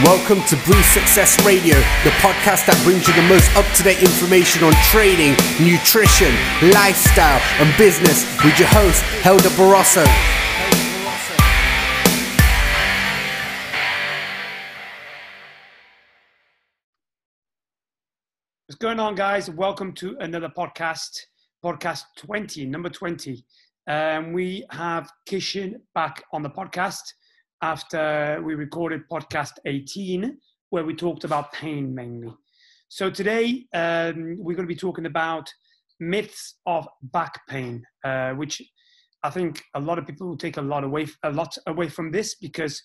Welcome to Brew Success Radio, the podcast that brings you the most up to date information on trading, nutrition, lifestyle, and business with your host, Helder Barroso. What's going on, guys? Welcome to another podcast, podcast 20, number 20. Um, we have Kishan back on the podcast after we recorded podcast 18, where we talked about pain mainly. So today um, we're going to be talking about myths of back pain, uh, which I think a lot of people will take a lot away a lot away from this because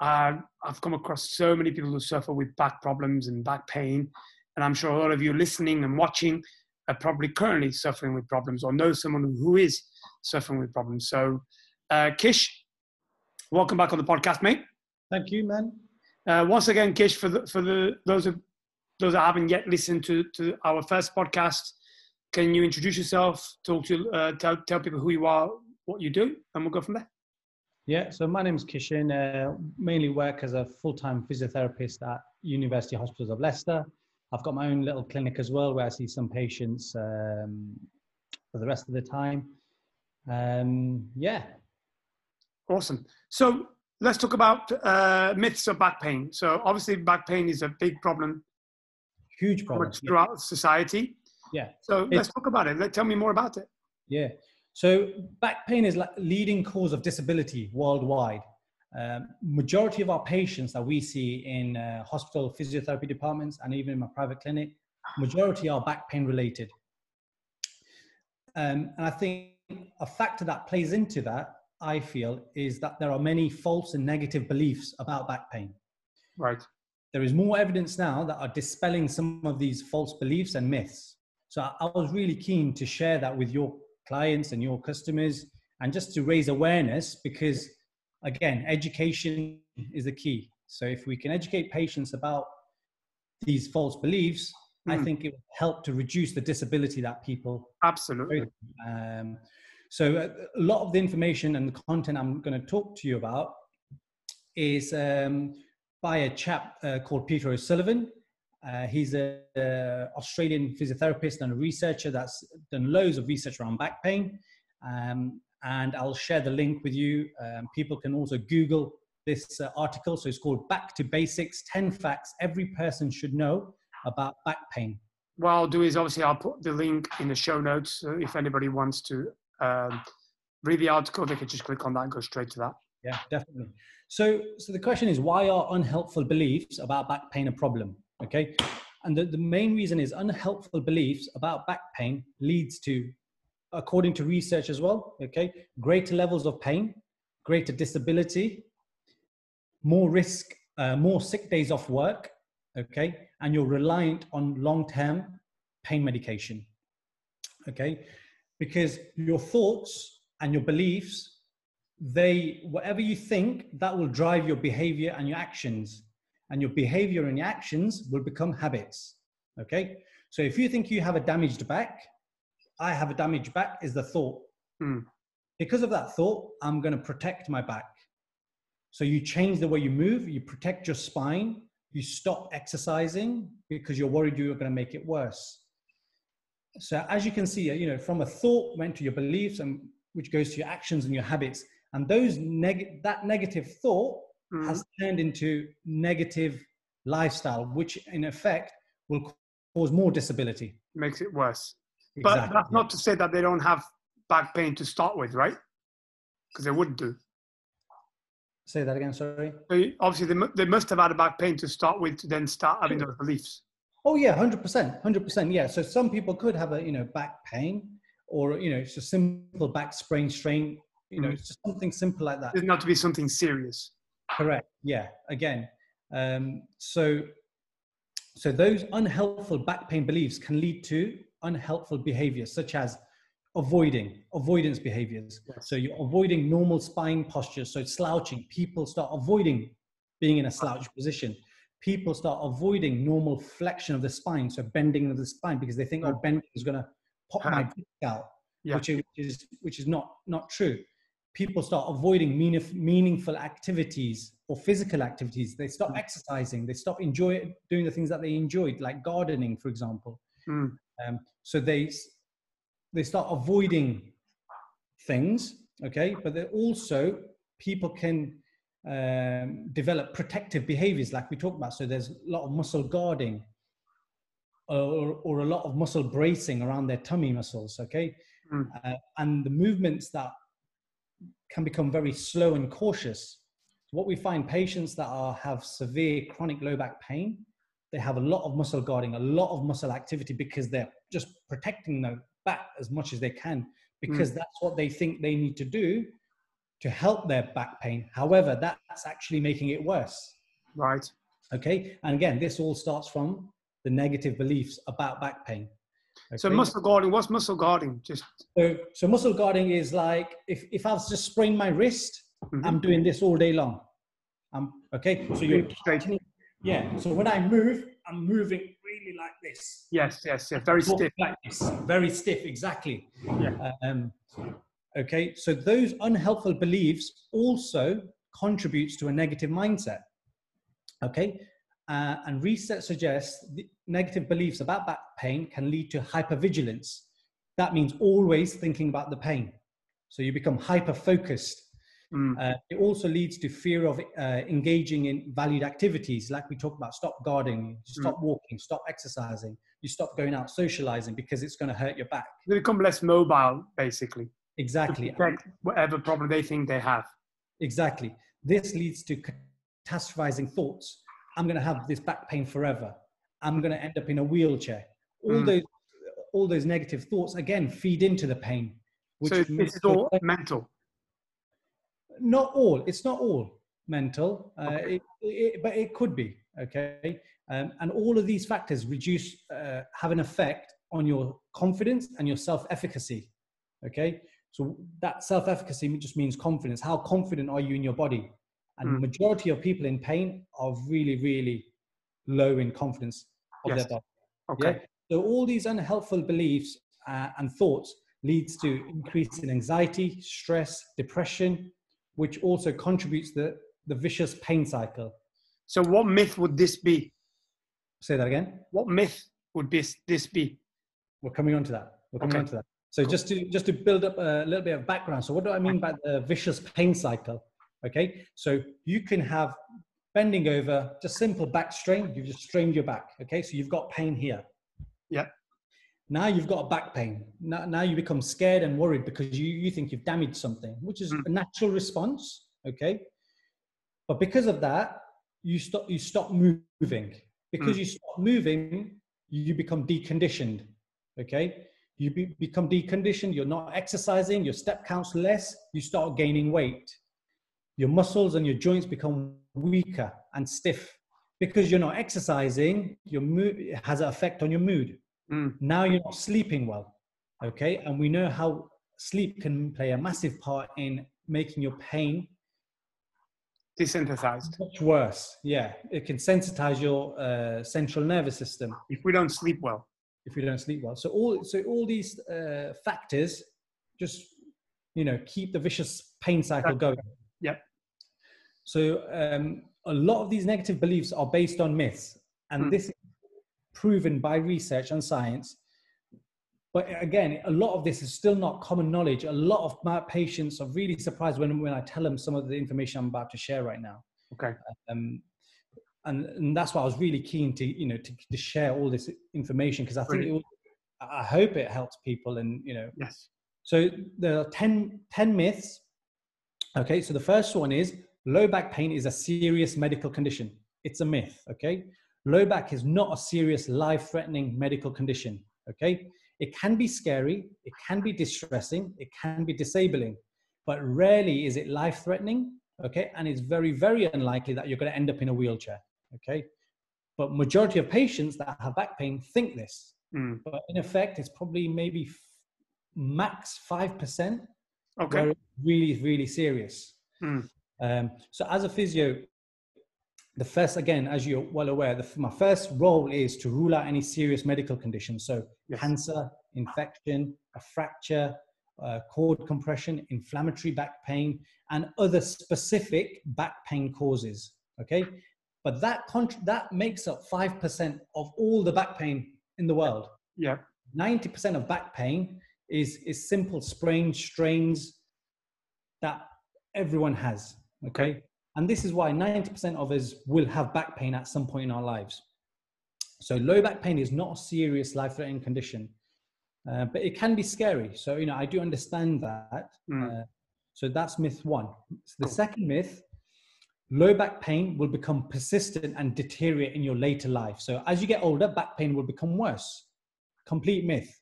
uh, I've come across so many people who suffer with back problems and back pain, and I'm sure a lot of you listening and watching are probably currently suffering with problems or know someone who is suffering with problems. So, uh, Kish, welcome back on the podcast, mate. Thank you, man. Uh, once again, Kish, for the, for the those of those that haven't yet listened to to our first podcast, can you introduce yourself? Talk to uh, tell tell people who you are, what you do, and we'll go from there. Yeah, so my name is Kishan. Uh, mainly work as a full-time physiotherapist at University Hospitals of Leicester. I've got my own little clinic as well, where I see some patients um, for the rest of the time. Um, yeah. Awesome. So let's talk about uh, myths of back pain. So obviously, back pain is a big problem Huge problem. throughout society. Yeah. So let's talk about it. Let, tell me more about it. Yeah. So back pain is like leading cause of disability worldwide. Um, majority of our patients that we see in uh, hospital physiotherapy departments and even in my private clinic, majority are back pain related. Um, and I think a factor that plays into that, I feel, is that there are many false and negative beliefs about back pain. Right. There is more evidence now that are dispelling some of these false beliefs and myths. So I, was really keen to share that with your clients and your customers and just to raise awareness because again education is the key so if we can educate patients about these false beliefs mm. i Hmm. think it will help to reduce the disability that people Absolutely. um, so uh, a lot of the information and the content i'm going to talk to you about is um, by a chap uh, called peter o'sullivan uh, he's a, a australian physiotherapist and a researcher that's done loads of research around back pain um, and I'll share the link with you. Um, people can also Google this uh, article. So it's called Back to Basics 10 Facts Every Person Should Know About Back Pain. What I'll do is obviously I'll put the link in the show notes. So if anybody wants to um, read the article, they can just click on that and go straight to that. Yeah, definitely. So, so the question is why are unhelpful beliefs about back pain a problem? Okay. And the, the main reason is unhelpful beliefs about back pain leads to, according to research as well, okay, greater levels of pain, greater disability, more risk, uh, more sick days off work, okay, and you're reliant on long-term pain medication, okay, because your thoughts and your beliefs, they whatever you think, that will drive your behavior and your actions, and your behavior and your actions will become habits, okay. So if you think you have a damaged back, I have a damaged back is the thought. Hmm. Because of that thought, I'm going to protect my back. So you change the way you move, you protect your spine, you stop exercising because you're worried you're going to make it worse. So as you can see, you know, from a thought went to your beliefs and which goes to your actions and your habits. And those neg- that negative thought Mm. has turned into negative lifestyle, which in effect will cause more disability. Makes it worse. But that's not to say that they don't have back pain to start with, right? Because they wouldn't do. Say that again, sorry. So obviously, they, they must have had a back pain to start with to then start having those beliefs. Oh yeah, hundred percent, hundred percent. Yeah. So some people could have a you know back pain, or you know it's a simple back sprain, strain. You know, Mhm. it's just something simple like that. It doesn't have to be something serious. Correct. Yeah. Again, um, so so those unhelpful back pain beliefs can lead to unhelpful behaviors such as avoiding avoidance behaviors. So you're avoiding normal spine postures. So slouching. People start avoiding being in a slouch position. People start avoiding normal flexion of the spine, so bending of the spine, because they think, oh, bending is going to pop my disc out, Yeah. which is which is which is not not true. people start avoiding meanif- meaningful activities or physical activities. They stop exercising. They stop enjoy doing the things that they enjoyed, like gardening, for example. Mm. Um, so they they start avoiding things. Okay, but they also people can um, develop protective behaviors, like we talked about. So there's a lot of muscle guarding, or, or a lot of muscle bracing around their tummy muscles. Okay, Mm. uh, and the movements that can become very slow and cautious. What we find patients that are have severe chronic low back pain, they have a lot of muscle guarding, a lot of muscle activity because they're just protecting the back as much as they can because that's what they think they need to do to help their back pain. However, that's actually making it worse. Right. Okay. And again, this all starts from the negative beliefs about back pain. So muscle guarding. What's muscle guarding? Just So, so muscle guarding is like if, if I was just sprain my wrist, Mhm. I'm doing this all day long. Um, okay. So you're tightening- yeah. So when I move, I'm moving really like this. yes, yes, yes. Very stiff. Like this. Very stiff. Exactly. Yeah. Um, okay. So those unhelpful beliefs also contributes to a negative mindset. Okay. Uh, and research suggests the negative beliefs about back pain can lead to hypervigilance. That means always thinking about the pain. So you become hyper focused. Mm. Uh, it also leads to fear of uh, engaging in valued activities, like we talked about. Stop guarding, stop walking, stop exercising. You stop going out socializing because it's going to hurt your back. You become less mobile, basically. To Exactly. protect whatever problem they think they have. Exactly. This leads to catastrophizing thoughts. I'm going to have this back pain forever. I'm going to end up in a wheelchair. All Mm. those, all those negative thoughts again feed into the pain. so this is all mental. not all. It's not all mental, uh, it, it, but it could be. Okay, um, and all of these factors reduce uh, have an effect on your confidence and your self-efficacy. Okay, so that self-efficacy just means confidence. How confident are you in your body? And Mm. majority of people in pain are really, really low in confidence of Yes. their body. Okay. Yeah. So all these unhelpful beliefs uh, and thoughts leads to increase in anxiety, stress, depression, which also contributes the the vicious pain cycle. So what myth would this be? Say that again. What myth would this this be? We're coming on to that. We're coming Okay. on to that. So just to just to build up a little bit of background. So what do I mean by the vicious pain cycle? Okay. So you can have bending over, just simple back strain. You've just strained your back. Okay. So you've got pain here. Yeah. Now you've got back pain. Now, now you become scared and worried because you, you think you've damaged something, which is Mm. a natural response. Okay. But because of that, you stop you stop moving. Because Mm. you stop moving, you become deconditioned. Okay. You be, become deconditioned, you're not exercising, your step counts less, you start gaining weight. Your muscles and your joints become weaker and stiff. Because you're not exercising, your mood has an effect on your mood. Mm. Now you're not sleeping well. Okay. And we know how sleep can play a massive part in making your pain Desynthesized. much worse. Yeah. It can sensitize your uh, central nervous system If we don't sleep well. If you don't sleep well. So all so all these uh, factors just you know keep the vicious pain cycle going. Yep. So um, a lot of these negative beliefs are based on myths, and Hmm. this is proven by research and science. But again, a lot of this is still not common knowledge. A lot of my patients are really surprised when, when I tell them some of the information I'm about to share right now Okay. um, and, and that's why I was really keen to you know to, to share all this information because I think it will, I hope it helps people and you know. Yes. so there are 10, 10 myths. Okay so the first one is low back pain is a serious medical condition. It's a myth okay? Low back is not a serious life threatening medical condition okay? It can be scary it can be distressing it can be disabling but rarely is it life threatening okay? And it's very very unlikely that you're going to end up in a wheelchair okay but majority of patients that have back pain think this Mm. but in effect it's probably maybe f- max 5% Okay. really really serious Mm. um, so as a physio the first again as you're well aware the, my first role is to rule out any serious medical conditions so Yes. cancer infection a fracture uh, cord compression, inflammatory back pain, and other specific back pain causes. Okay, but that that makes up five percent of all the back pain in the world. Yeah, ninety percent of back pain is is simple sprains, strains that everyone has. Okay, and this is why ninety percent of us will have back pain at some point in our lives. So low back pain is not a serious life-threatening condition, uh, but it can be scary. So you know, I do understand that. Mm. Uh, so that's myth one. So the second myth: low back pain will become persistent and deteriorate in your later life. So as you get older, back pain will become worse. Complete myth.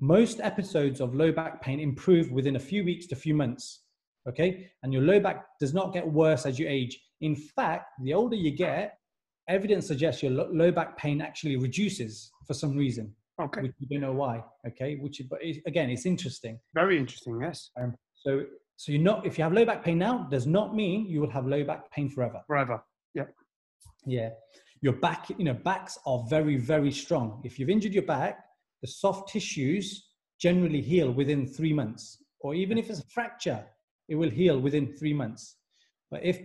Most episodes of low back pain improve within a few weeks to a few months. Okay, and your low back does not get worse as you age. In fact, the older you get, evidence suggests your low back pain actually reduces for some reason, okay, which we don't know why. Okay, which is, but it, again, it's interesting. very interesting. Yes, um, So, so you're not if you have low back pain now, does not mean you will have low back pain forever. forever. Yeah, Yeah. your back, you know, backs are very, very strong. If you've injured your back, the soft tissues generally heal within three months, or even if it's a fracture, it will heal within three months. But if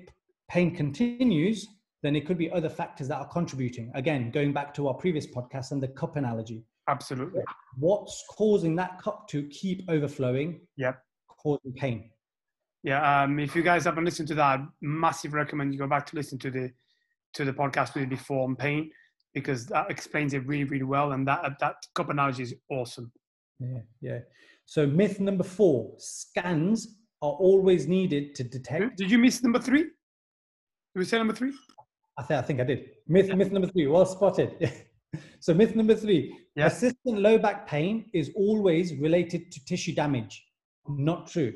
pain continues, then it could be other factors that are contributing. Again, going back to our previous podcast and the cup analogy, Absolutely. what's causing that cup to keep overflowing? Yeah. Causing pain. Yeah. Um, if you guys haven't listened to that, massive recommend you go back to listen to the to the podcast we did before on pain because that explains it really, really well. And that that cup analogy is awesome. Yeah, yeah. So myth number four: scans are always needed to detect Did you miss number three? Did we say number three? I think I think I did. Myth myth number three. Well spotted. so myth number three: Yeah. persistent low back pain is always related to tissue damage. Not true.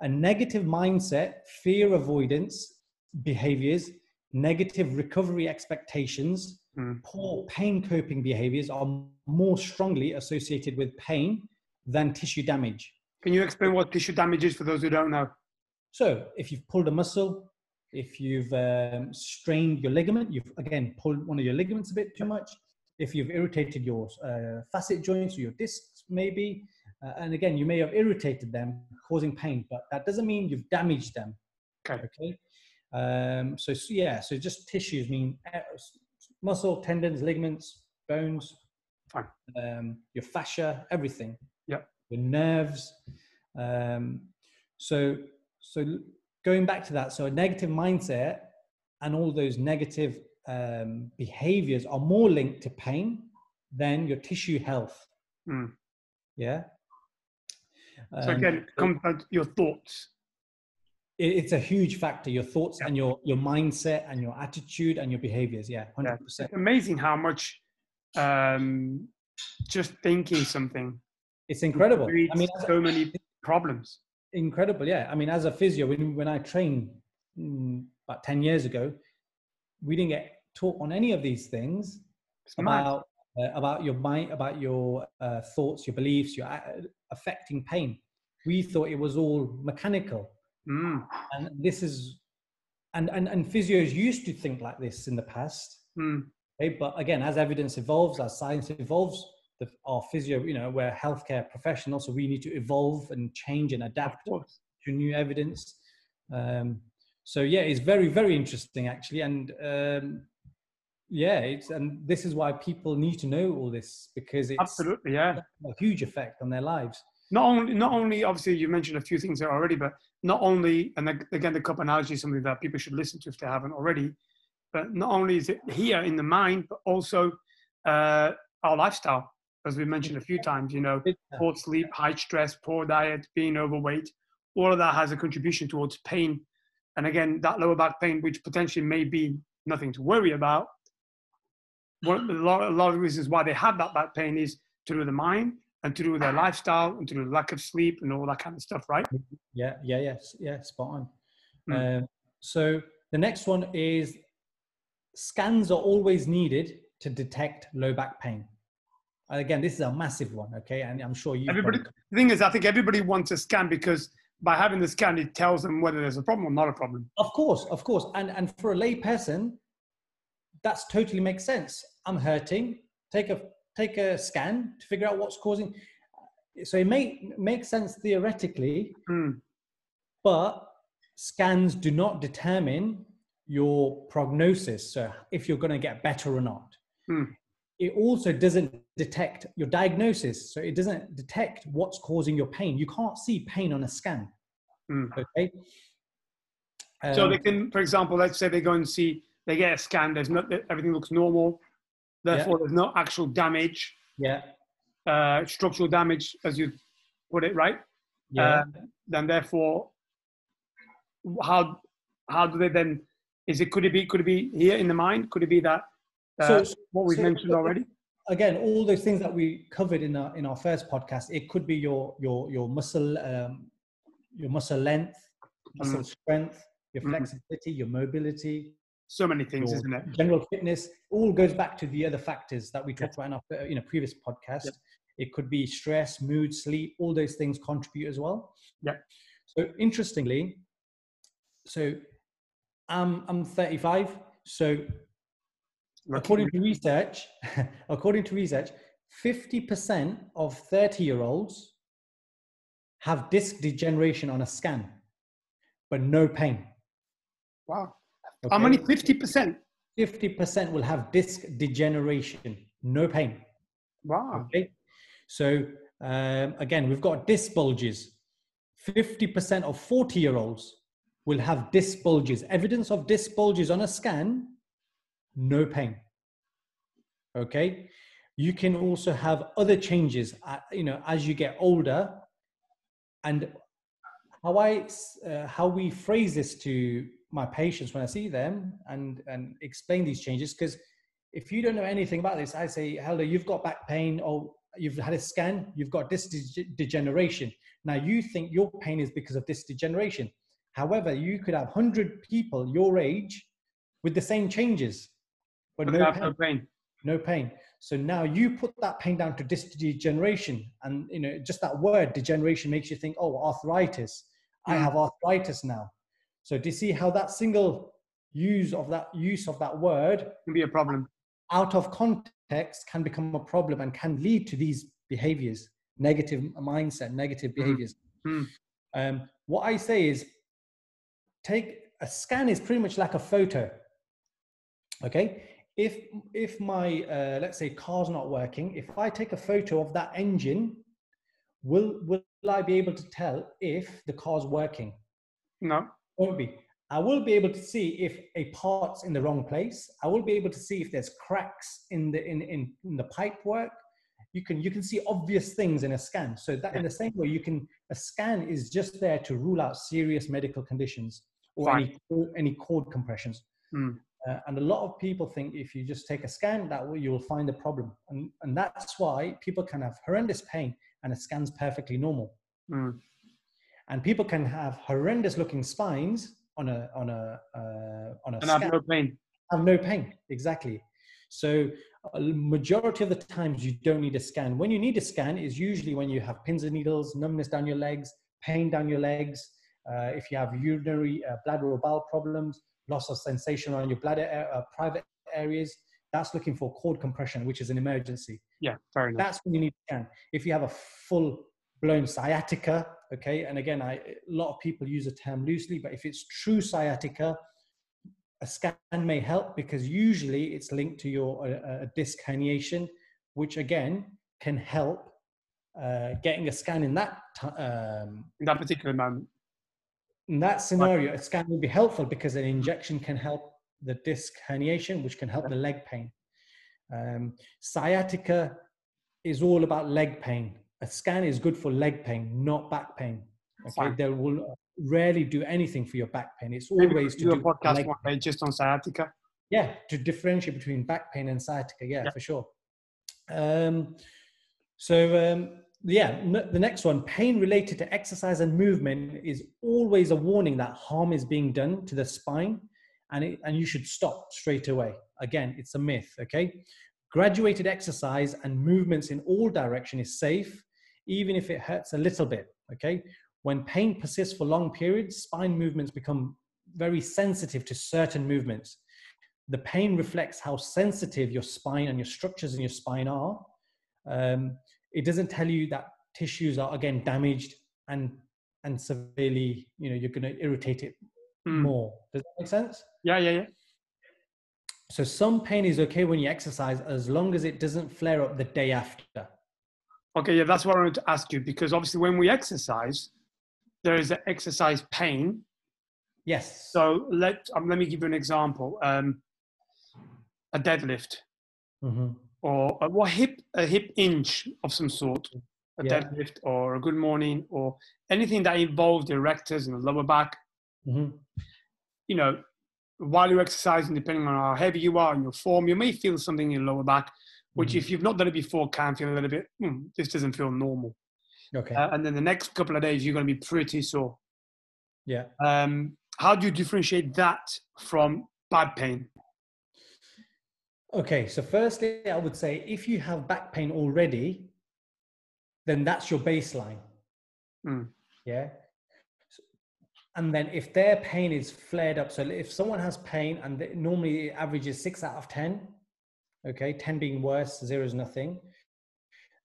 A negative mindset, fear avoidance behaviors, negative recovery expectations, Mm. poor pain coping behaviors are more strongly associated with pain than tissue damage. Can you explain what tissue damage is for those who don't know? So if you've pulled a muscle, if you've um, strained your ligament, you've again pulled one of your ligaments a bit too much. If you've irritated your uh, facet joints or your discs, maybe, uh, and again, you may have irritated them, causing pain, but that doesn't mean you've damaged them. Okay. Okay. Um, so, so yeah, so just tissues mean uh, muscle, tendons, ligaments, bones, Fine. um, your fascia, everything. Yep. Your nerves. Um, so, so going back to that, so a negative mindset and all those negative um, behaviors are more linked to pain than your tissue health. Mm. Yeah. So Um, again, come to your thoughts. it- it's a huge factor your thoughts Yeah. and your your mindset and your attitude and your behaviors yeah 100% amazing how much um, just thinking something it's incredible i mean so many problems. incredible yeah i mean as a physio when, when i trained mm, about 10 years ago we didn't get taught on any of these things It's about uh, about your mind about your uh, thoughts your beliefs your uh, affecting pain. We thought it was all mechanical. Mm, and this is and and, and physios used to think like this in the past. Mm, Okay, but again, as evidence evolves, as science evolves, the, our physio, you know, we're healthcare professionals, so we need to evolve and change and adapt to new evidence. Um, so yeah, it's very, very interesting actually, and um, yeah, it's and this is why people need to know all this because it's Absolutely, yeah. a huge effect on their lives. Not only, not only, obviously, you mentioned a few things there already, but not only, and again, the cup analogy is something that people should listen to if they haven't already. But not only is it here in the mind, but also uh, our lifestyle, as we mentioned a few times. You know, poor sleep, high stress, poor diet, being overweight, all of that has a contribution towards pain. And again, that lower back pain, which potentially may be nothing to worry about, one, a, lot, a lot of reasons why they have that back pain is to do with the mind and to do with their lifestyle and to do with lack of sleep and all that kind of stuff, right? Yeah, yeah, yes, yeah, spot on. Mm. Um, so the next one is scans are always needed to detect low back pain. And again, this is a massive one, okay? And I'm sure you. Everybody, the thing is, I think everybody wants a scan because by having the scan, it tells them whether there's a problem or not a problem. Of course, of course, and and for a lay person, that's totally makes sense. I'm hurting. Take a take a scan to figure out what's causing. so it may make sense theoretically, Mm. but scans do not determine your prognosis. So if you're going to get better or not. Hmm. It also doesn't detect your diagnosis. So it doesn't detect what's causing your pain. You can't see pain on a scan. Mm. Okay. So Um, they can, for example, let's say they go and see, they get a scan. There's not everything looks normal. Therefore, there's no actual damage, yeah. uh, structural damage, as you put it, right? Yeah. Uh, then therefore, how how do they then? Is it could it be could it be here in the mind? Could it be that uh, So- what we've so- mentioned already? again all those things that we covered in our in our first podcast it could be your your your muscle um, your muscle length muscle strength your Mhm. flexibility your mobility So many things, your isn't it? general fitness all goes back to the other factors that we talked about in our uh, you know previous podcast Yep. it could be stress mood sleep all those things contribute as well Yeah. so interestingly so i'm i'm 35 so according to research, according to research, 50% of 30 year olds have disc degeneration on a scan, but no pain. wow, how many? Fifty percent. 50% will have disc degeneration, no pain. Wow. Okay. So um, again, we've got disc bulges. 50% of 40 year olds will have disc bulges. Evidence of disc bulges on a scan, no pain. Okay. You can also have other changes, uh, you know, as you get older. And how I, uh, how we phrase this to my patients when I see them and and explain these changes, because if you don't know anything about this, I say, Hello, you've got back pain, or you've had a scan, you've got disc dege- degeneration. Now you think your pain is because of disc degeneration. However, you could have 100 people your age with the same changes, but But no pain, no pain. no pain. So now you put that pain down to disc degeneration, and you know just that word degeneration makes you think, oh, arthritis. I Mm. have arthritis now. So do you see how that single use of that use of that word Can be a problem. out of context can become a problem and can lead to these behaviors negative mindset negative behaviors Mm. um, what i say is take a scan is pretty much like a photo okay if if my uh, let's say car's not working if i take a photo of that engine will will i be able to tell if the car's working No. Won't be. I will be able to see if a part's in the wrong place. I will be able to see if there's cracks in the in, in, in the pipe work. You can you can see obvious things in a scan. So that in the same way, you can a scan is just there to rule out serious medical conditions or any any cord compressions. Hmm. Uh, and a lot of people think if you just take a scan, that way you will find the problem, and and that's why people can have horrendous pain and a scan's perfectly normal Mm. And people can have horrendous looking spines on a on a uh, on a And have no pain. have no pain exactly so a majority of the times you don't need a scan when you need a scan is usually when you have pins and needles numbness down your legs pain down your legs uh, if you have urinary uh, bladder or bowel problems loss of sensation around your bladder uh, private areas that's looking for cord compression which is an emergency Yeah, fair enough. that's when you need to scan. If you have a full blown sciatica, okay, and again, I, a lot of people use the term loosely, but if it's true sciatica, a scan may help because usually it's linked to your uh, disc herniation, which again can help uh, getting a scan in that um, in that particular moment. in that scenario. A scan will be helpful because an injection can help the disc herniation, which can help the leg pain. Um, sciatica is all about leg pain. A scan is good for leg pain, not back pain. Okay, they will rarely do anything for your back pain. It's always to do a podcast one day just on sciatica. yeah to differentiate between back pain and sciatica yeah, Yeah. for sure um so um yeah n- the next one pain related to exercise and movement is always a warning that harm is being done to the spine and it, and you should stop straight away again it's a myth okay graduated exercise and movements in all direction is safe even if it hurts a little bit okay when pain persists for long periods spine movements become very sensitive to certain movements the pain reflects how sensitive your spine and your structures in your spine are. Um, it doesn't tell you that tissues are again damaged and and severely, you know, you're going to irritate it Mm. more. Does that make sense? Yeah, yeah, yeah. So some pain is okay when you exercise as long as it doesn't flare up the day after. Okay, yeah, that's what I wanted to ask you because obviously when we exercise, there is an exercise pain. Yes. So let um, let me give you an example. Um, a deadlift Mhm. or a, what hip a hip hinge of some sort, a Yeah. deadlift or a good morning or anything that involves the erectors and the lower back. Mhm. You know, while you're exercising, depending on how heavy you are and your form, you may feel something in your lower back, which Mhm. if you've not done it before, can feel a little bit. Hmm, this doesn't feel normal. Okay. Uh, and then the next couple of days, you're going to be pretty sore. yeah. Um, how do you differentiate that from bad pain? Okay, so firstly, I would say if you have back pain already, then that's your baseline. Mm. Yeah. And then if their pain is flared up, so if someone has pain and normally it averages six out of 10, okay, 10 being worse, zero is nothing,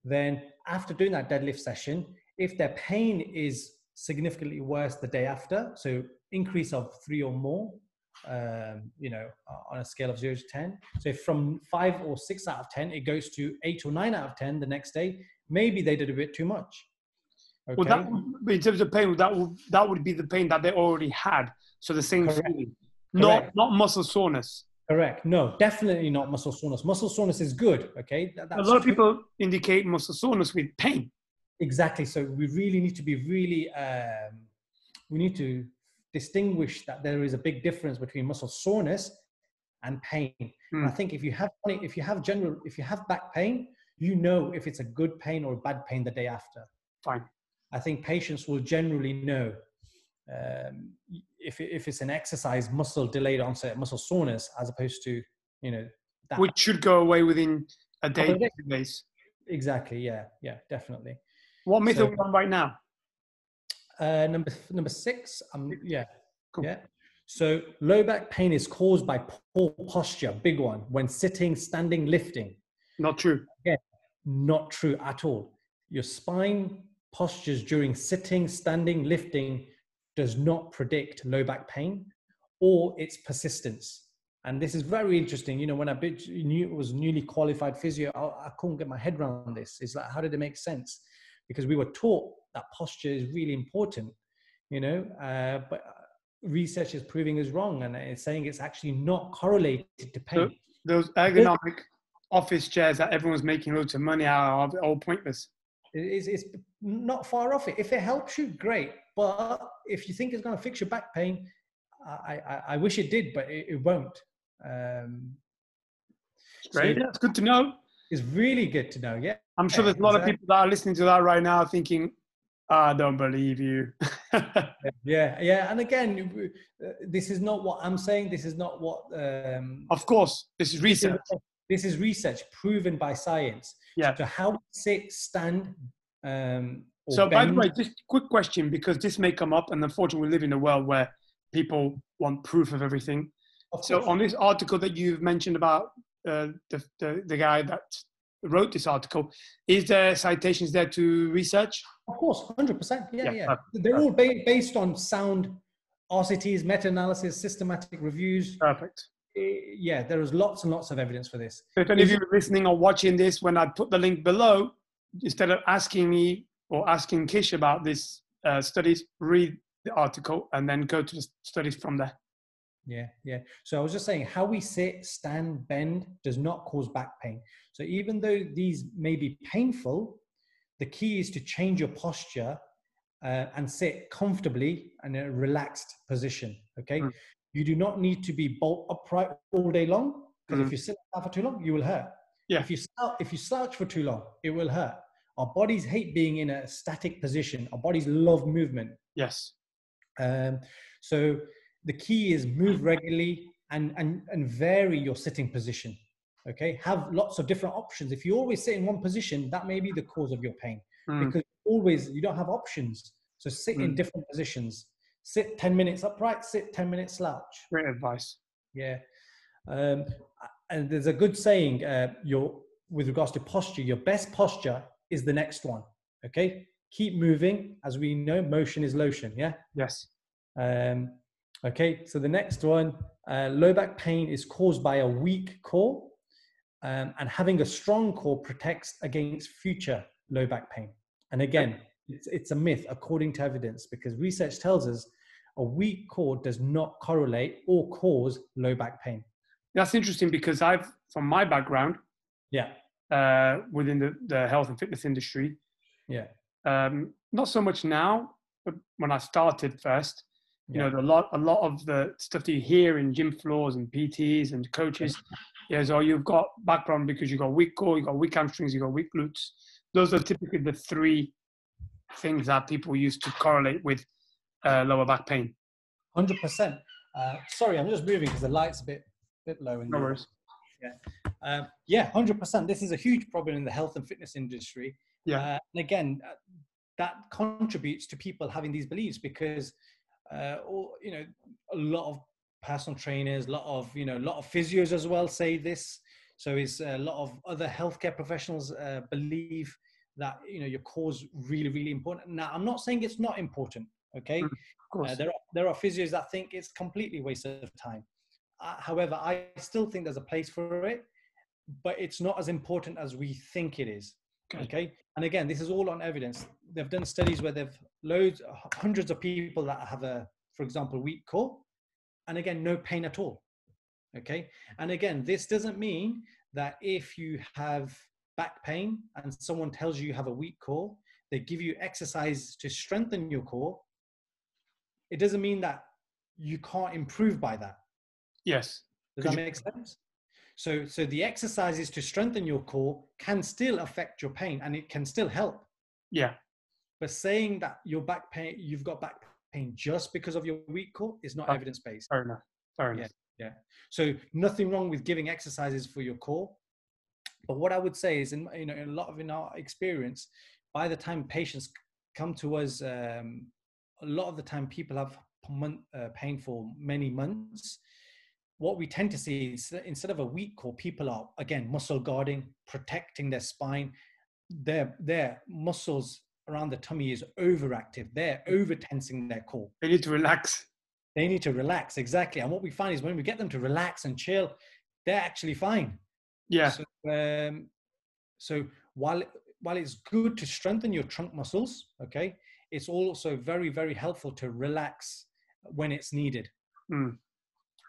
then after doing that deadlift session, if their pain is significantly worse the day after, so increase of three or more, um, you know, on a scale of zero to 10. So if from five or six out of 10, it goes to eight or nine out of 10 the next day, maybe they did a bit too much. Okay. Well, that would, in terms of pain, that would that would be the pain that they already had. So the same Correct. feeling, not not muscle soreness. Correct. No, definitely not muscle soreness. Muscle soreness is good. Okay. That- A lot of people indicate muscle soreness with pain. Exactly. So we really need to be really, um, we need to distinguish that there is a big difference between muscle soreness and pain. And I Mm. think if you have if you have general, if you have back pain, you know if it's a good pain or a bad pain the day after. Fine. I think patients will generally know um, if if it's an exercise muscle delayed onset muscle soreness as opposed to you know that. Which should go away within a day, days. exactly. Yeah. Yeah. Definitely. What method So- are we on right now? Uh, number number six. Um, yeah, Cool. yeah. So low back pain is caused by poor posture. Big one. When sitting, standing, lifting. Not true. Yeah. Not true at all. Your spine postures during sitting, standing, lifting does not predict low back pain or its persistence. And this is very interesting. You know, when I was newly qualified physio, I, I couldn't get my head around this. It's like, how did it make sense? Because we were taught that posture is really important, you know, uh, but uh, research is proving us wrong and it's saying it's actually not correlated to pain. Those ergonomic office chairs that everyone's making loads of money out of are all pointless. It's, it's not far off it. If it helps you, great. But if you think it's going to fix your back pain, I, I, I wish it did, but it, it won't. Um, so Great. That's good to know. it's really good to know. Yeah. I'm sure there's a lot of people that are listening to that right now thinking, I don't believe you. Yeah. Yeah. And again, uh, this is not what I'm saying. This is not what. Um, of course, this is this is- research. This is research proven by science. Yeah. So how sit, stand, um, So, by the way, just quick question because this may come up, and unfortunately, we live in a world where people want proof of everything. of So, on this article that you've mentioned about uh, the, the the guy that wrote this article, is there citations there to research? Of course, hundred percent. Yeah, Yeah, yeah. perfect, They're all ba- based on sound RCTs, meta-analysis, systematic reviews. Perfect. Eh, Yeah, there is lots and lots of evidence for this. So if any of you are listening or watching this, when I put the link below, instead of asking me or asking Kish about this uh, studies, read the article and then go to the studies from there. Yeah, yeah. So I was just saying, how we sit, stand, bend does not cause back pain. So even though these may be painful, the key is to change your posture uh, and sit comfortably in a relaxed position. Okay. Mm. You do not need to be bolt upright all day long because Mm. if you sit down for too long, you will hurt. Yeah. If you if you slouch for too long, it will hurt. Our bodies hate being in a static position. Our bodies love movement. Yes. Um, so the key is move regularly and, and, and vary your sitting position. Okay, have lots of different options. If you always sit in one position, that may be the cause of your pain Mm. because always you don't have options. So sit in Mm. different positions. Sit 10 minutes upright, sit 10 minutes slouch. Great advice. Yeah. Um, and there's a good saying uh, your, with regards to posture, your best posture is the next one. Okay, keep moving. As we know, motion is lotion. Yeah. Yes. Um, okay, so the next one, uh, low back pain is caused by a weak core, um, and having a strong core protects against future low back pain. And again, it's, it's a myth according to evidence because research tells us a weak core does not correlate or cause low back pain. That's interesting because I've, from my background, Yeah, uh, within the, the health and fitness industry, yeah, um, not so much now, but when I started first, you yeah. know, the lot, a lot of the stuff that you hear in gym floors and PTs and coaches is, oh, you've got background because you've got weak core, you've got weak hamstrings, you've got weak glutes. Those are typically the three things that people use to correlate with uh, lower back pain. hundred percent. Uh, sorry, I'm just moving because the light's a bit bit low in No there. worries. Yeah, hundred percent. This is a huge problem in the health and fitness industry. Yeah. Uh, and again, uh, that contributes to people having these beliefs because, uh, all, you know, a lot of personal trainers, a lot of you know, a lot of physios as well say this. So it's a lot of other healthcare professionals uh, believe that you know your core is really, really important. Now, I'm not saying it's not important. Okay, Mm, Of course. uh, there are there are physios that think it's completely waste of time. Uh, however, I still think there's a place for it, but it's not as important as we think it is. Okay. Okay. And again, this is all on evidence. They've done studies where they've loads, hundreds of people that have a, for example, weak core, and again, no pain at all. Okay. And again, this doesn't mean that if you have back pain and someone tells you you have a weak core, they give you exercise to strengthen your core. It doesn't mean that you can't improve by that. yes. Does Could that you- make sense? So, so the exercises to strengthen your core can still affect your pain, and it can still help. Yeah. But saying that your back pain, you've got back pain just because of your weak core, is not ah, Oh. evidence based. Fair enough. Fair Yeah. enough. So, nothing wrong with giving exercises for your core. But what I would say is, in you know, in a lot of in our experience, by the time patients come to us, um, a lot of the time people have uh, pain for many months. What we tend to see is that instead of a weak core, people are again muscle guarding, protecting their spine. Their their muscles around the tummy is overactive. They're over tensing their core They need to relax. they need to relax exactly and what we find is when we get them to relax and chill they're actually fine Yeah. so, um, so while while it's good to strengthen your trunk muscles okay it's also very very helpful to relax when it's needed Mm.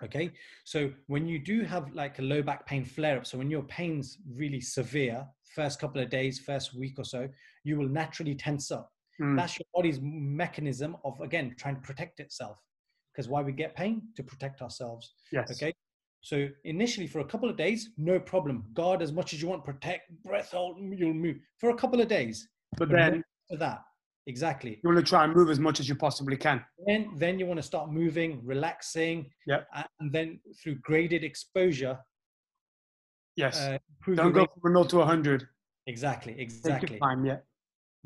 okay so when you do have like a low back pain flare up so when your pain's really severe first couple of days first week or so you will naturally tense up Mm. that's your body's mechanism of again trying to protect itself because why we get pain to protect ourselves Yes. okay so initially for a couple of days no problem guard as much as you want protect breath hold you'll move for a couple of days But But then for that exactly you want to try and move as much as you possibly can. then then you want to start moving relaxing Yeah. and then through graded exposure Yes. uh, Don't go from a 0 to 100. exactly exactly time. Yeah.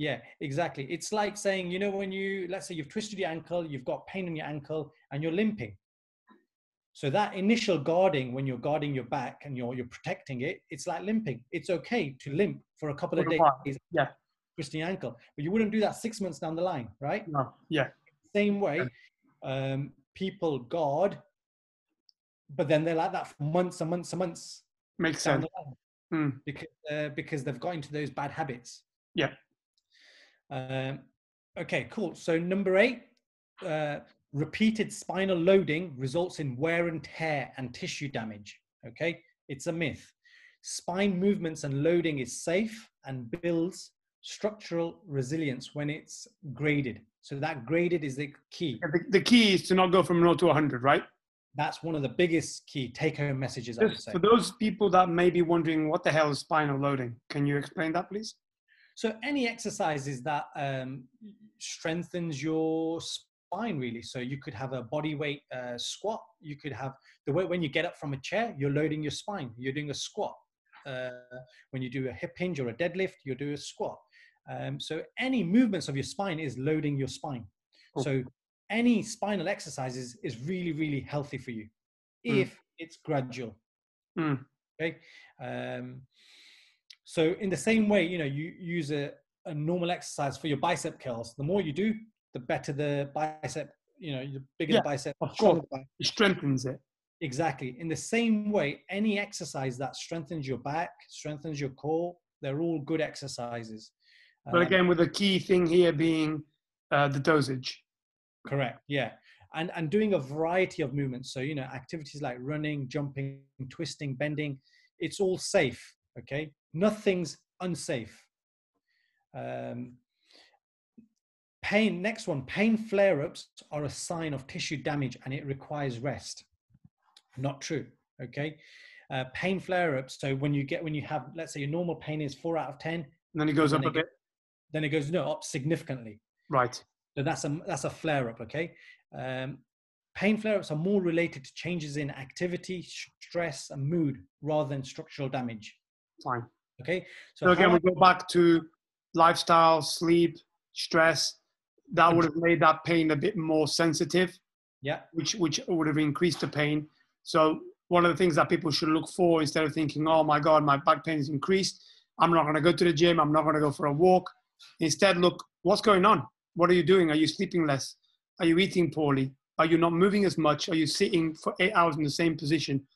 Yeah, exactly. It's like saying, you know, when you, let's say you've twisted your ankle, you've got pain in your ankle, and you're limping. So that initial guarding, when you're guarding your back and you're you're protecting it, it's like limping. It's okay to limp for a couple of days, yeah. twisting your ankle, but you wouldn't do that six months down the line, right? No. Yeah. Same way, um, people guard, but then they're like that for months and months and months Makes sense. Mm. because uh, because they've got into those bad habits. Yeah. Um, okay, cool. So number eight, uh, repeated spinal loading results in wear and tear and tissue damage. Okay, it's a myth. Spine movements and loading is safe and builds structural resilience when it's graded. So that graded is the key. The, the key is to not go from 0 to 100, right? That's one of the biggest key take-home messages. I would Just say. for those people that may be wondering what the hell is spinal loading, can you explain that, please? So any exercises that um, strengthens your spine, really. So you could have a body weight uh, squat. You could have the way when you get up from a chair, you're loading your spine. You're doing a squat. Uh, when you do a hip hinge or a deadlift, you do a squat. Um, so any movements of your spine is loading your spine. Cool. So any spinal exercises is really, really healthy for you Mm. if it's gradual. Mm. Okay. Um, so in the same way, you know, you use a, a normal exercise for your bicep curls. The more you do, the better the bicep. You know, the bigger Yeah, the bicep. of course. the bicep. It strengthens it. Exactly. In the same way, any exercise that strengthens your back, strengthens your core, they're all good exercises. But Um, again, with the key thing here being uh, the dosage. Correct. Yeah. And and doing a variety of movements. So you know, activities like running, jumping, twisting, bending, it's all safe. Okay. Nothing's unsafe. Um, pain. Next one. Pain flare-ups are a sign of tissue damage, and it requires rest. Not true. Okay. Uh, pain flare-ups. So when you get when you have, let's say, your normal pain is four out of ten, And then it goes up a bit. then it goes no up significantly. Right. So that's a that's a flare up. Okay. Um, pain flare ups are more related to changes in activity, stress, and mood rather than structural damage. Fine. Okay. So again, we go back to lifestyle, sleep, stress. That would have made that pain a bit more sensitive, yeah, which which would have increased the pain. So one of the things that people should look for instead of thinking, "Oh my God, my back pain is increased. I'm not going to go to the gym. I'm not going to go for a walk." Instead, look, what's going on? What are you doing? Are you sleeping less? Are you eating poorly? Are you not moving as much? Are you sitting for eight hours in the same position?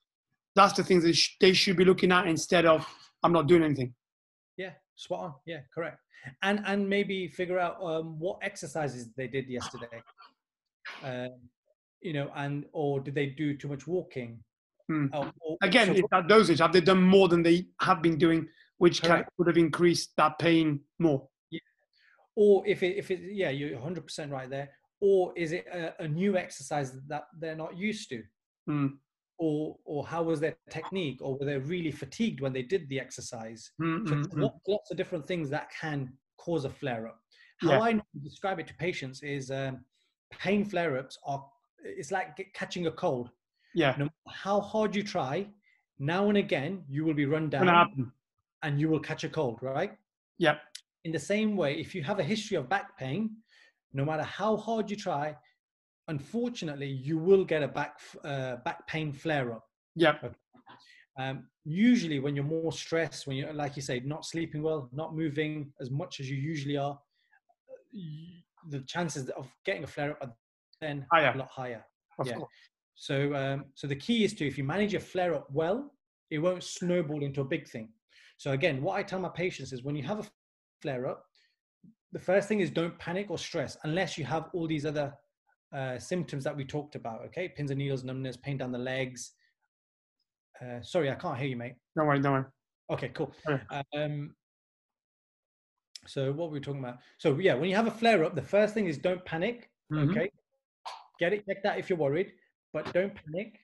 That's the things that they should be looking at instead of, "I'm not doing anything." yeah, spot on. Yeah, correct. And and maybe figure out um, what exercises they did yesterday. Um, you know, and or did they do too much walking? Hmm. Or- or- Again, so- it's that dosage. Have they done more than they have been doing, which can, would have increased that pain more? or if it if it yeah you're 100% right there or is it a, a new exercise that they're not used to Mm. Or or how was their technique or were they really fatigued when they did the exercise? Mm, so mm. lots, lots of different things that can cause a flare up how Yeah. i describe it to patients is um, pain flare ups are it's like catching a cold. Yeah, no matter how hard you try now and again you will be run down and you will catch a cold right? Yeah, in the same way, if you have a history of back pain, no matter how hard you try, unfortunately, you will get a back uh, back pain flare up. yeah, Um, usually, when you're more stressed, when you're like you say, not sleeping well, not moving as much as you usually are, y- the chances of getting a flare up are then Higher. a lot higher. of Yeah. course. So, um, so the key is to if you manage your flare up well, it won't snowball into a big thing. So again, what I tell my patients is when you have a flare up, the first thing is don't panic or stress unless you have all these other uh, symptoms that we talked about. Okay, pins and needles, numbness, pain down the legs. Uh, sorry, I can't hear you, mate. Don't worry, don't worry. Okay, cool. Okay. Um, so what were we talking about? So yeah, when you have a flare up, the first thing is don't panic. Mhm. Okay, get it checked out if you're worried, but don't panic.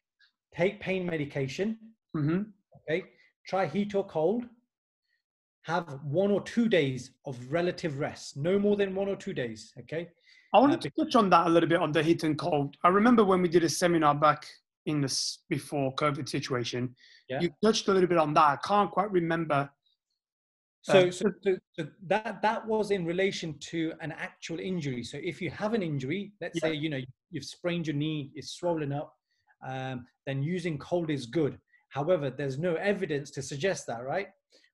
Take pain medication. Mhm. Okay, try heat or cold. Have one or two days of relative rest, no more than one or two days. Okay, I wanted Uh, to touch on that a little bit on the heat and cold. I remember when we did a seminar back in this before COVID situation. Yeah. You touched a little bit on that. I can't quite remember. So, Uh, so, so, that that was in relation to an actual injury. So if you have an injury, let's Yeah. say you know you've sprained your knee, it's swollen up, um, then using cold is good. However, there's no evidence to suggest that, right?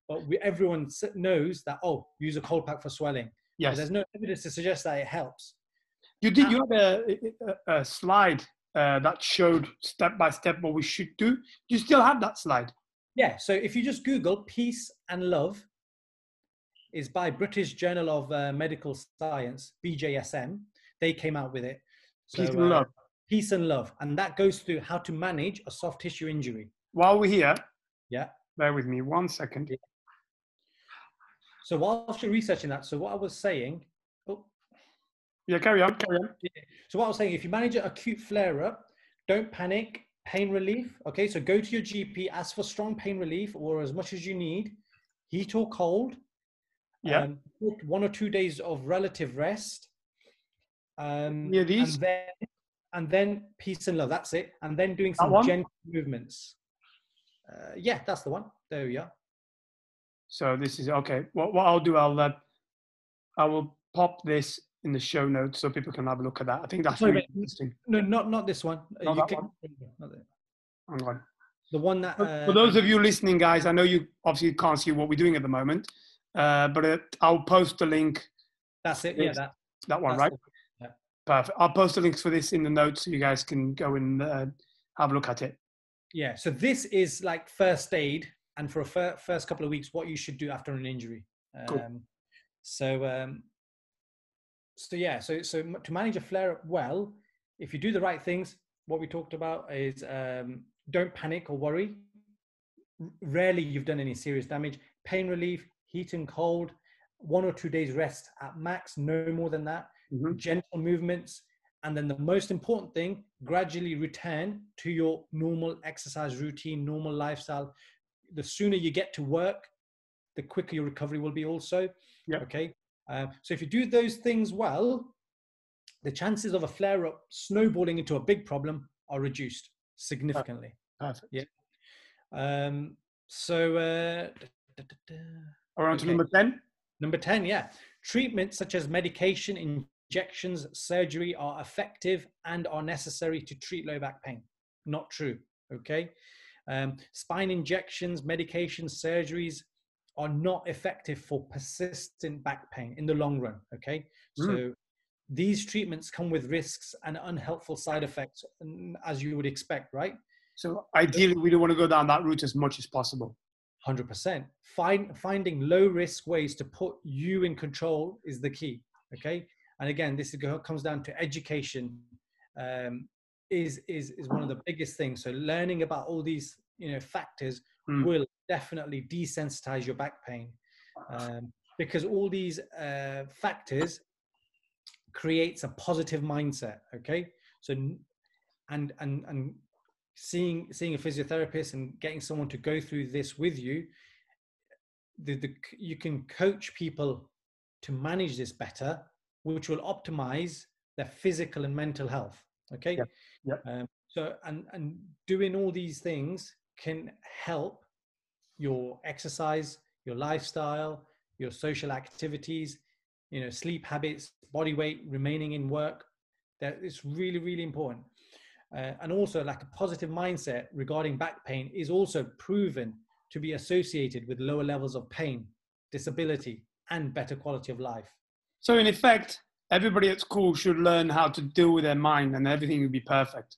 But we, everyone knows that oh, use a cold pack for swelling. But Yes, there's no evidence to suggest that it helps. You did. You had a, a, slide uh, that showed step by step what we should do. You still have that slide. Yeah. So if you just Google "peace and love," is by British Journal of uh, Medical Science (BJSM). They came out with it. So, Peace and uh, love. peace and love and that goes through how to manage a soft tissue injury While we're here, yeah bear with me one second. so whilst you're researching that so what i was saying Yeah, carry on, carry on. so what i was saying if you manage an acute flare up don't panic pain relief okay? So go to your gp ask for strong pain relief or as much as you need heat or cold. Yeah. um, one or two days of relative rest um Yeah, these- and then and then peace and love that's it. And then doing some gentle movements. Uh, yeah that's the one. There we are. So this is okay. What what I'll do, I'll uh, I will pop this in the show notes so people can have a look at that. I think that's Sorry, really interesting. No, not not this one. Uh, Not you that click- one? not Hang on. The one that. For, Uh, for those of you listening, guys, I know you obviously can't see what we're doing at the moment. Uh, but it, I'll post the link. That's it. Yeah, that, That one, right? the- Perfect. I'll post the links for this in the notes so you guys can go and uh, have a look at it. yeah. So this is like first aid, and for a fir- first couple of weeks, what you should do after an injury. Cool. Um, so, um, so yeah. So, so to manage a flare up well, if you do the right things, what we talked about is um, don't panic or worry. Rarely you've done any serious damage. Pain relief, heat and cold, one or two days rest at max, no more than that. Mhm. gentle movements, and then the most important thing, gradually return to your normal exercise routine, normal lifestyle. The sooner you get to work, the quicker your recovery will be also. Yeah. Okay. Uh, so if you do those things well, the chances of a flare up snowballing into a big problem are reduced significantly. Perfect. Yeah. Um, so, uh, da, da, da. We're to number 10. Number 10, yeah. Treatments such as medication, injections, surgery are effective and are necessary to treat low back pain. Not true. Okay. Um, spine injections, medications, surgeries are not effective for persistent back pain in the long run. Okay. So these treatments come with risks and unhelpful side effects, mm, as you would expect, right? So ideally, we don't want to go down that route as much as possible. Hundred percent. Find finding low risk ways to put you in control is the key. Okay, and again, this comes down to education. Um, is is is one of the biggest things. So learning about all these you know factors Mm. will definitely desensitize your back pain um, because all these uh, factors creates a positive mindset. Okay, so and and and seeing seeing a physiotherapist and getting someone to go through this with you the, the you can coach people to manage this better which will optimize their physical and mental health okay Yep, yep. Um, so and and doing all these things can help your exercise your lifestyle your social activities you know sleep habits body weight remaining in work That it's really really important uh, and also like a positive mindset regarding back pain is also proven to be associated with lower levels of pain disability and better quality of life So in effect, everybody at school should learn how to deal with their mind, and everything will be perfect.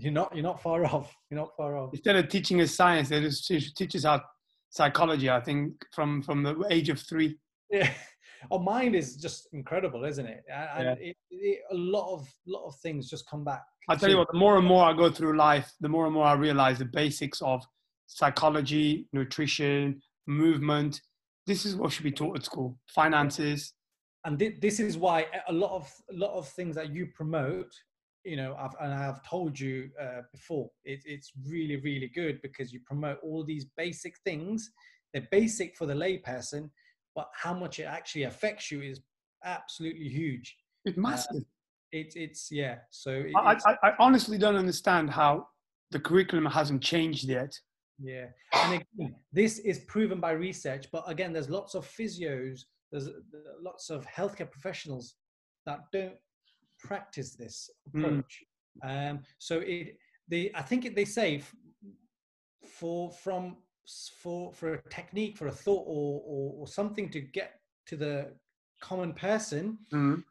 You're not you're not far off you're not far off Instead of teaching us science, they just teach, us how psychology. I think from from the age of three. yeah oh, our mind is just incredible isn't it A- and Yeah. it, it, a lot of lot of things just come back I tell you what, the more and more I go through life, the more and more I realize the basics of psychology, nutrition, movement. This is what should be taught at school. Finances. and this is why a lot of a lot of things that you promote you know I've, and i've told you uh, before it, it's really really good because you promote all these basic things they're basic for the layperson but how much it actually affects you is absolutely huge It's massive. it's it's yeah so it, I, it's, I, I honestly don't understand how the curriculum hasn't changed yet. Yeah, and again, this is proven by research. But again, there's lots of physios, there's uh, lots of healthcare professionals that don't practice this Mm. approach. Um, so it, they, I think it, they say for from for for a technique, for a thought, or or, or something to get to the common person. Mhm.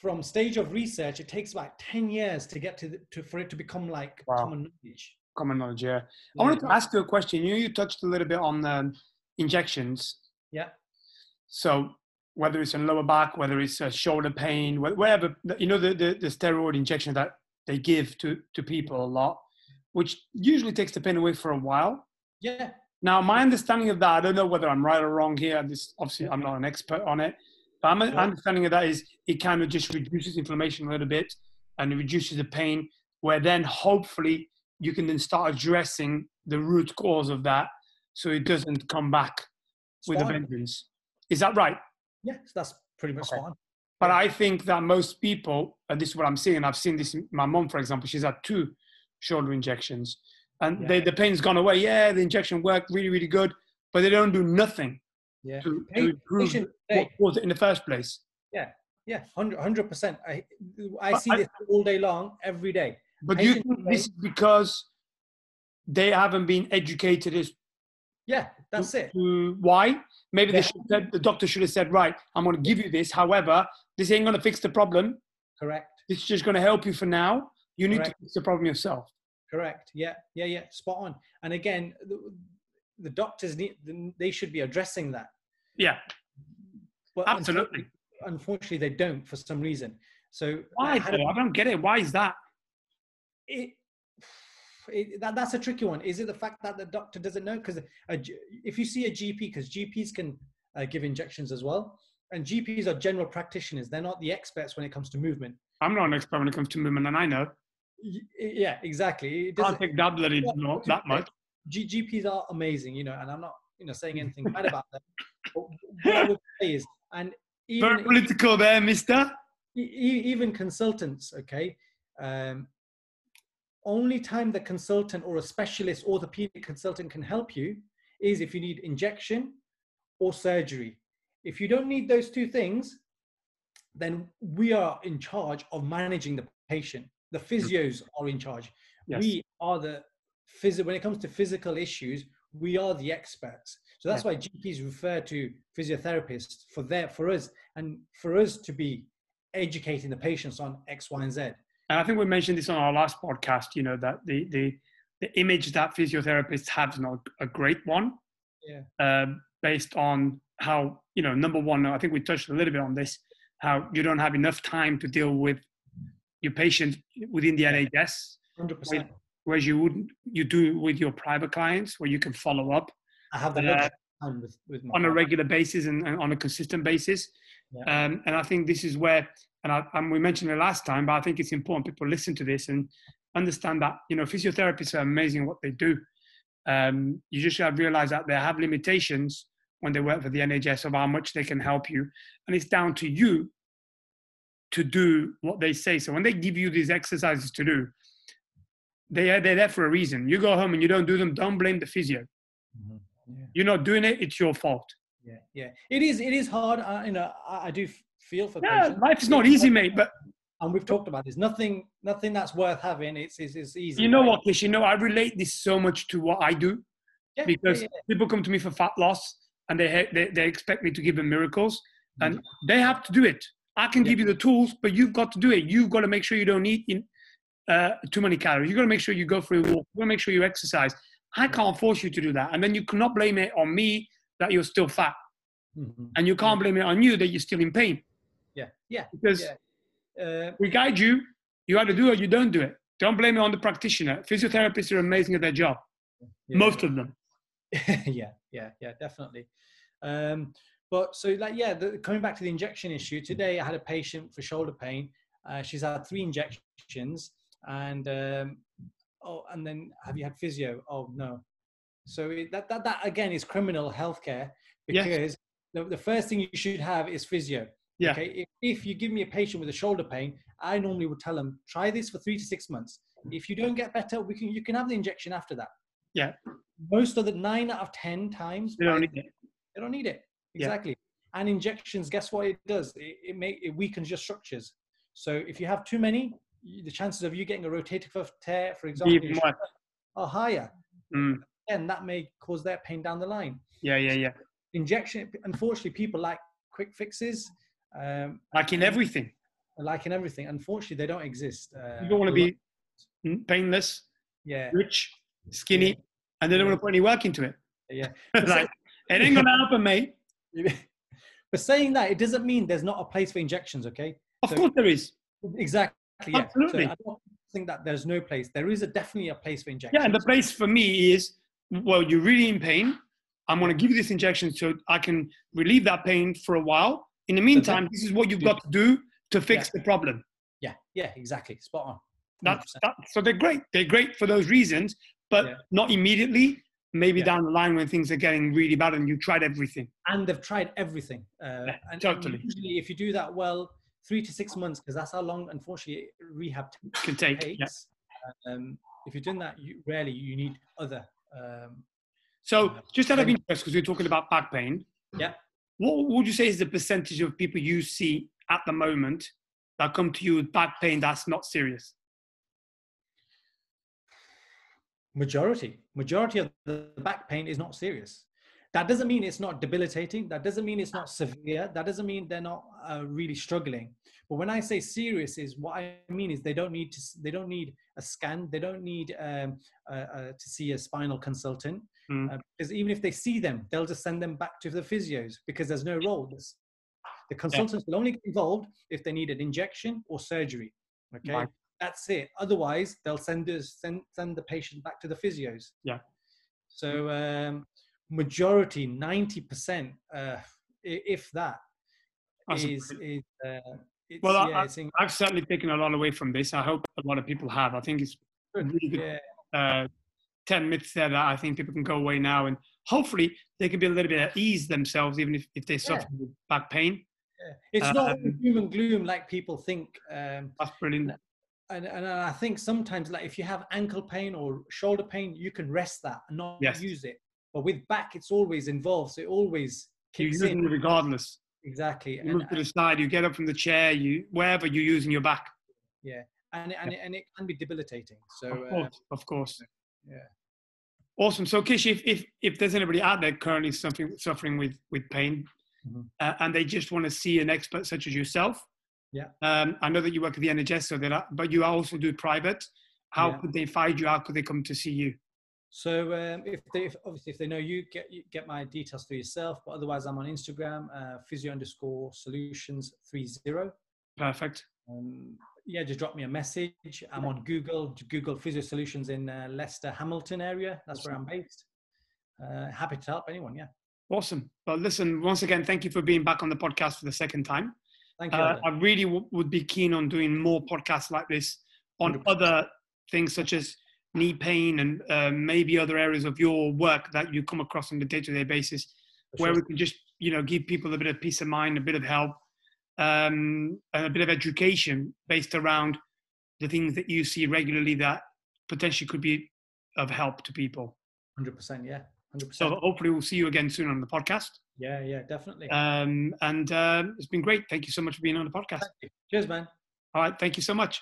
From stage of research, it takes about ten years to get to, the, to for it to become like Wow. common knowledge. Common knowledge, yeah. I wanted to ask you a question. You, you touched a little bit on um, injections. Yeah. So whether it's in lower back, whether it's uh, shoulder pain, wh- wherever, you know, the, the, the steroid injection that they give to, to people a lot, which usually takes the pain away for a while. Yeah, Now, my understanding of that, I don't know whether I'm right or wrong here. This obviously, I'm not an expert on it, but my Yeah. understanding of that is it kind of just reduces inflammation a little bit and it reduces the pain. Where then hopefully you can then start addressing the root cause of that, so it doesn't come back with a vengeance. Is that right? Yes, that's pretty much Okay. on. But I think that most people, and this is what I'm seeing, I've seen this, my mom, for example, she's had two shoulder injections and Yeah. they, the pain's gone away. Yeah, the injection worked really, really good, but they don't do nothing Yeah. to, Hey, to improve patient what was it in the first place. yeah, yeah, hundred percent. I I But see I- this all day long, every day. But do you think this is because they haven't been educated as Yeah, that's to- it. to- why? Maybe Yeah. should said, the doctor should have said, right, I'm going to give you this. However, this ain't going to fix the problem. Correct. Is just going to help you for now. You need Correct. to fix the problem yourself. Correct. Yeah. Yeah. Yeah. Spot on. And again, the, the doctors need. They should be addressing that. Yeah, But absolutely. Unfortunately, unfortunately, they don't for some reason. So Why? Had? I don't get it. Why is that? it, it, that, that's a tricky one. Is it the fact that the doctor doesn't know? Because if you see a GP, because GPs can uh, give injections as well, and GPs are general practitioners. They're not the experts when it comes to movement. I'm not an expert when it comes to movement, and I know. Y- Yeah, exactly. It Can't doesn't, take that bloody not that much. G- GPs are amazing, you know, and I'm not, you know, saying anything bad about them. But what I would say is, and even Very political there, mister. e- even consultants, okay, um, only time the consultant or a specialist orthopedic consultant can help you is if you need injection or surgery. If you don't need those two things, then we are in charge of managing the patient. The physios are in charge. Yes. We are the phys- when it comes to physical issues, we are the experts. So that's why GPs refer to physiotherapists for their for us and for us to be educating the patients on X, Y, and Z. And I think we mentioned this on our last podcast. You know that the the the image that physiotherapists have is not a great one. Yeah. Um, based on how you know, number one, I think we touched a little bit on this. How you don't have enough time to deal with your patient within the NHS, Hundred percent. whereas you wouldn't you do with your private clients, where you can follow up I have the Uh, time with with my on a regular basis and, and on a consistent basis. Yeah. Um, and I think this is where, and, I, and we mentioned it last time, but I think it's important people listen to this and understand that you know physiotherapists are amazing at what they do. Um, you just have to realize that they have limitations when they work for the NHS of how much they can help you, and it's down to you to do what they say. So when they give you these exercises to do, they are they're there for a reason. You go home and you don't do them, don't blame the physio. Mhm. Yeah. You're not doing it; it's your fault. Yeah, yeah. It is. It is hard. Uh, you know, I, I do feel for Yeah, patients. life is not easy, mate. But And we've talked about this. Nothing, nothing that's worth having. It's, it's, it's easy. you know right? what, Kish? You know, I relate this so much to what I do Yeah, because yeah, people come to me for fat loss and they they, they expect me to give them miracles, yeah. and they have to do it. I can Yeah. give you the tools, but you've got to do it. You've got to make sure you don't eat in, uh, too many calories. You've got to make sure you go for a walk. You've got to make sure you exercise. I can't force you to do that, and then you cannot blame it on me that you're still fat, Mhm. and you can't blame it on you that you're still in pain yeah, yeah. because Yeah. Uh, we guide you. You either do it or you don't do it. Don't blame it on the practitioner. Physiotherapists are amazing at their job. yeah. Most of them. yeah, yeah, yeah, definitely. Um, but so like yeah, the, coming back to the injection issue. Today I had a patient for shoulder pain. Uh, she's had three injections, and um, oh, and then have you had physio? Oh no. So it, that that that again is criminal healthcare Yes. because the, the first thing you should have is physio. Yeah. Okay. If, if you give me a patient with a shoulder pain, I normally would tell them try this for three to six months. If you don't get better, we can you can have the injection after that. Yeah. Most of the nine out of ten times They don't need it. they don't need it. Yeah. Exactly. And injections, guess what it does? It, it, make, it weakens your structures. So if you have too many, the chances of you getting a rotator cuff tear, for example, in Even your more. shoulder are higher. Mm. And that may cause that pain down the line. Yeah, yeah, yeah. Injection, unfortunately, people like quick fixes, um, Like in everything. like in everything. Unfortunately, they don't exist. Uh, You don't want to be mm, painless, Yeah, rich, skinny, and they don't want to put any work into it. yeah. like, it ain't gonna happen, mate. but saying that, it doesn't mean there's not a place for injections, okay? Of So- course there is. Exactly. Yeah. Absolutely. So I don't think that there's no place. There is a, definitely a place for injections. Yeah, and the place for me is, well, you're really in pain. I'm gonna give you this injection so I can relieve that pain for a while. In the meantime, this is what you've got to do to fix the problem. yeah, yeah, exactly. Spot on. That's 100%. that, so they're great. They're great for those reasons, but Yeah. not immediately. Maybe Yeah. down the line when things are getting really bad and you tried everything. And they've tried everything. Uh, Yeah, and, totally. Usually, if you do that well, three to six months, because that's how long, unfortunately, rehab Can take. takes. Yeah. Um, if you're doing that, you rarely you need other. Um, So Uh, just out of interest, because we're talking about back pain, Yeah. What would you say is the percentage of people you see at the moment that come to you with back pain that's not serious? Majority, majority of the back pain is not serious. That doesn't mean it's not debilitating. That doesn't mean it's not severe. That doesn't mean they're not uh, really struggling. But when I say serious, is what I mean is they don't need to. They don't need a scan. They don't need um, uh, uh, to see a spinal consultant. Mm. because even if they see them, they'll just send them back to the physios because there's no role. There's- the consultants will only get involved if they need an injection or surgery. Okay, Right. that's it. Otherwise, they'll send us send send the patient back to the physios. Yeah. So um, majority, ninety percent, uh, if that, That's is is uh, it's, Well, I- yeah, in- I've certainly taken a lot away from this. I hope a lot of people have. I think it's really good. Yeah, uh, 10 myths there that I think people can go away now and hopefully they can be a little bit at ease themselves, even if, if they suffer with back pain. yeah. It's not Um, doom and gloom like people think. Um, That's brilliant. and, and I think sometimes, like if you have ankle pain or shoulder pain, you can rest that and not Yes. use it. But with back, it's always involved, so it always keeps kicks in. it regardless. Exactly, You and move to the side, you get up from the chair, you wherever you're using your back. Yeah, and and, and it can be debilitating. So Of uh, of course. yeah. Awesome. So, Kish, if, if, if there's anybody out there currently suffering, suffering with, with pain Mhm. uh, and they just want to see an expert such as yourself, Yeah. um, I know that you work at the NHS, so that, but you also do private. How Yeah. could they find you? How could they come to see you? So um, if they if, obviously if they know you get you get my details through yourself, but otherwise I'm on Instagram, uh, physio underscore solutions three zero. Perfect. Um, yeah, just drop me a message. I'm on Google, Google Physio Solutions in uh, Leicester, Hamilton area. That's where I'm based. Uh, happy to help anyone. Yeah. Awesome. Well, listen, once again, thank you for being back on the podcast for the second time. Thank you. Uh, I really w- would be keen on doing more podcasts like this on 100%. other things such as knee pain and uh, maybe other areas of your work that you come across on a day-to-day basis For where sure. we can just you know give people a bit of peace of mind a bit of help um, and a bit of education based around the things that you see regularly that potentially could be of help to people 100%. Yeah. 100%. so hopefully we'll see you again soon on the podcast yeah, yeah, definitely. um, and um, it's been great thank you so much for being on the podcast Cheers, man. all right thank you so much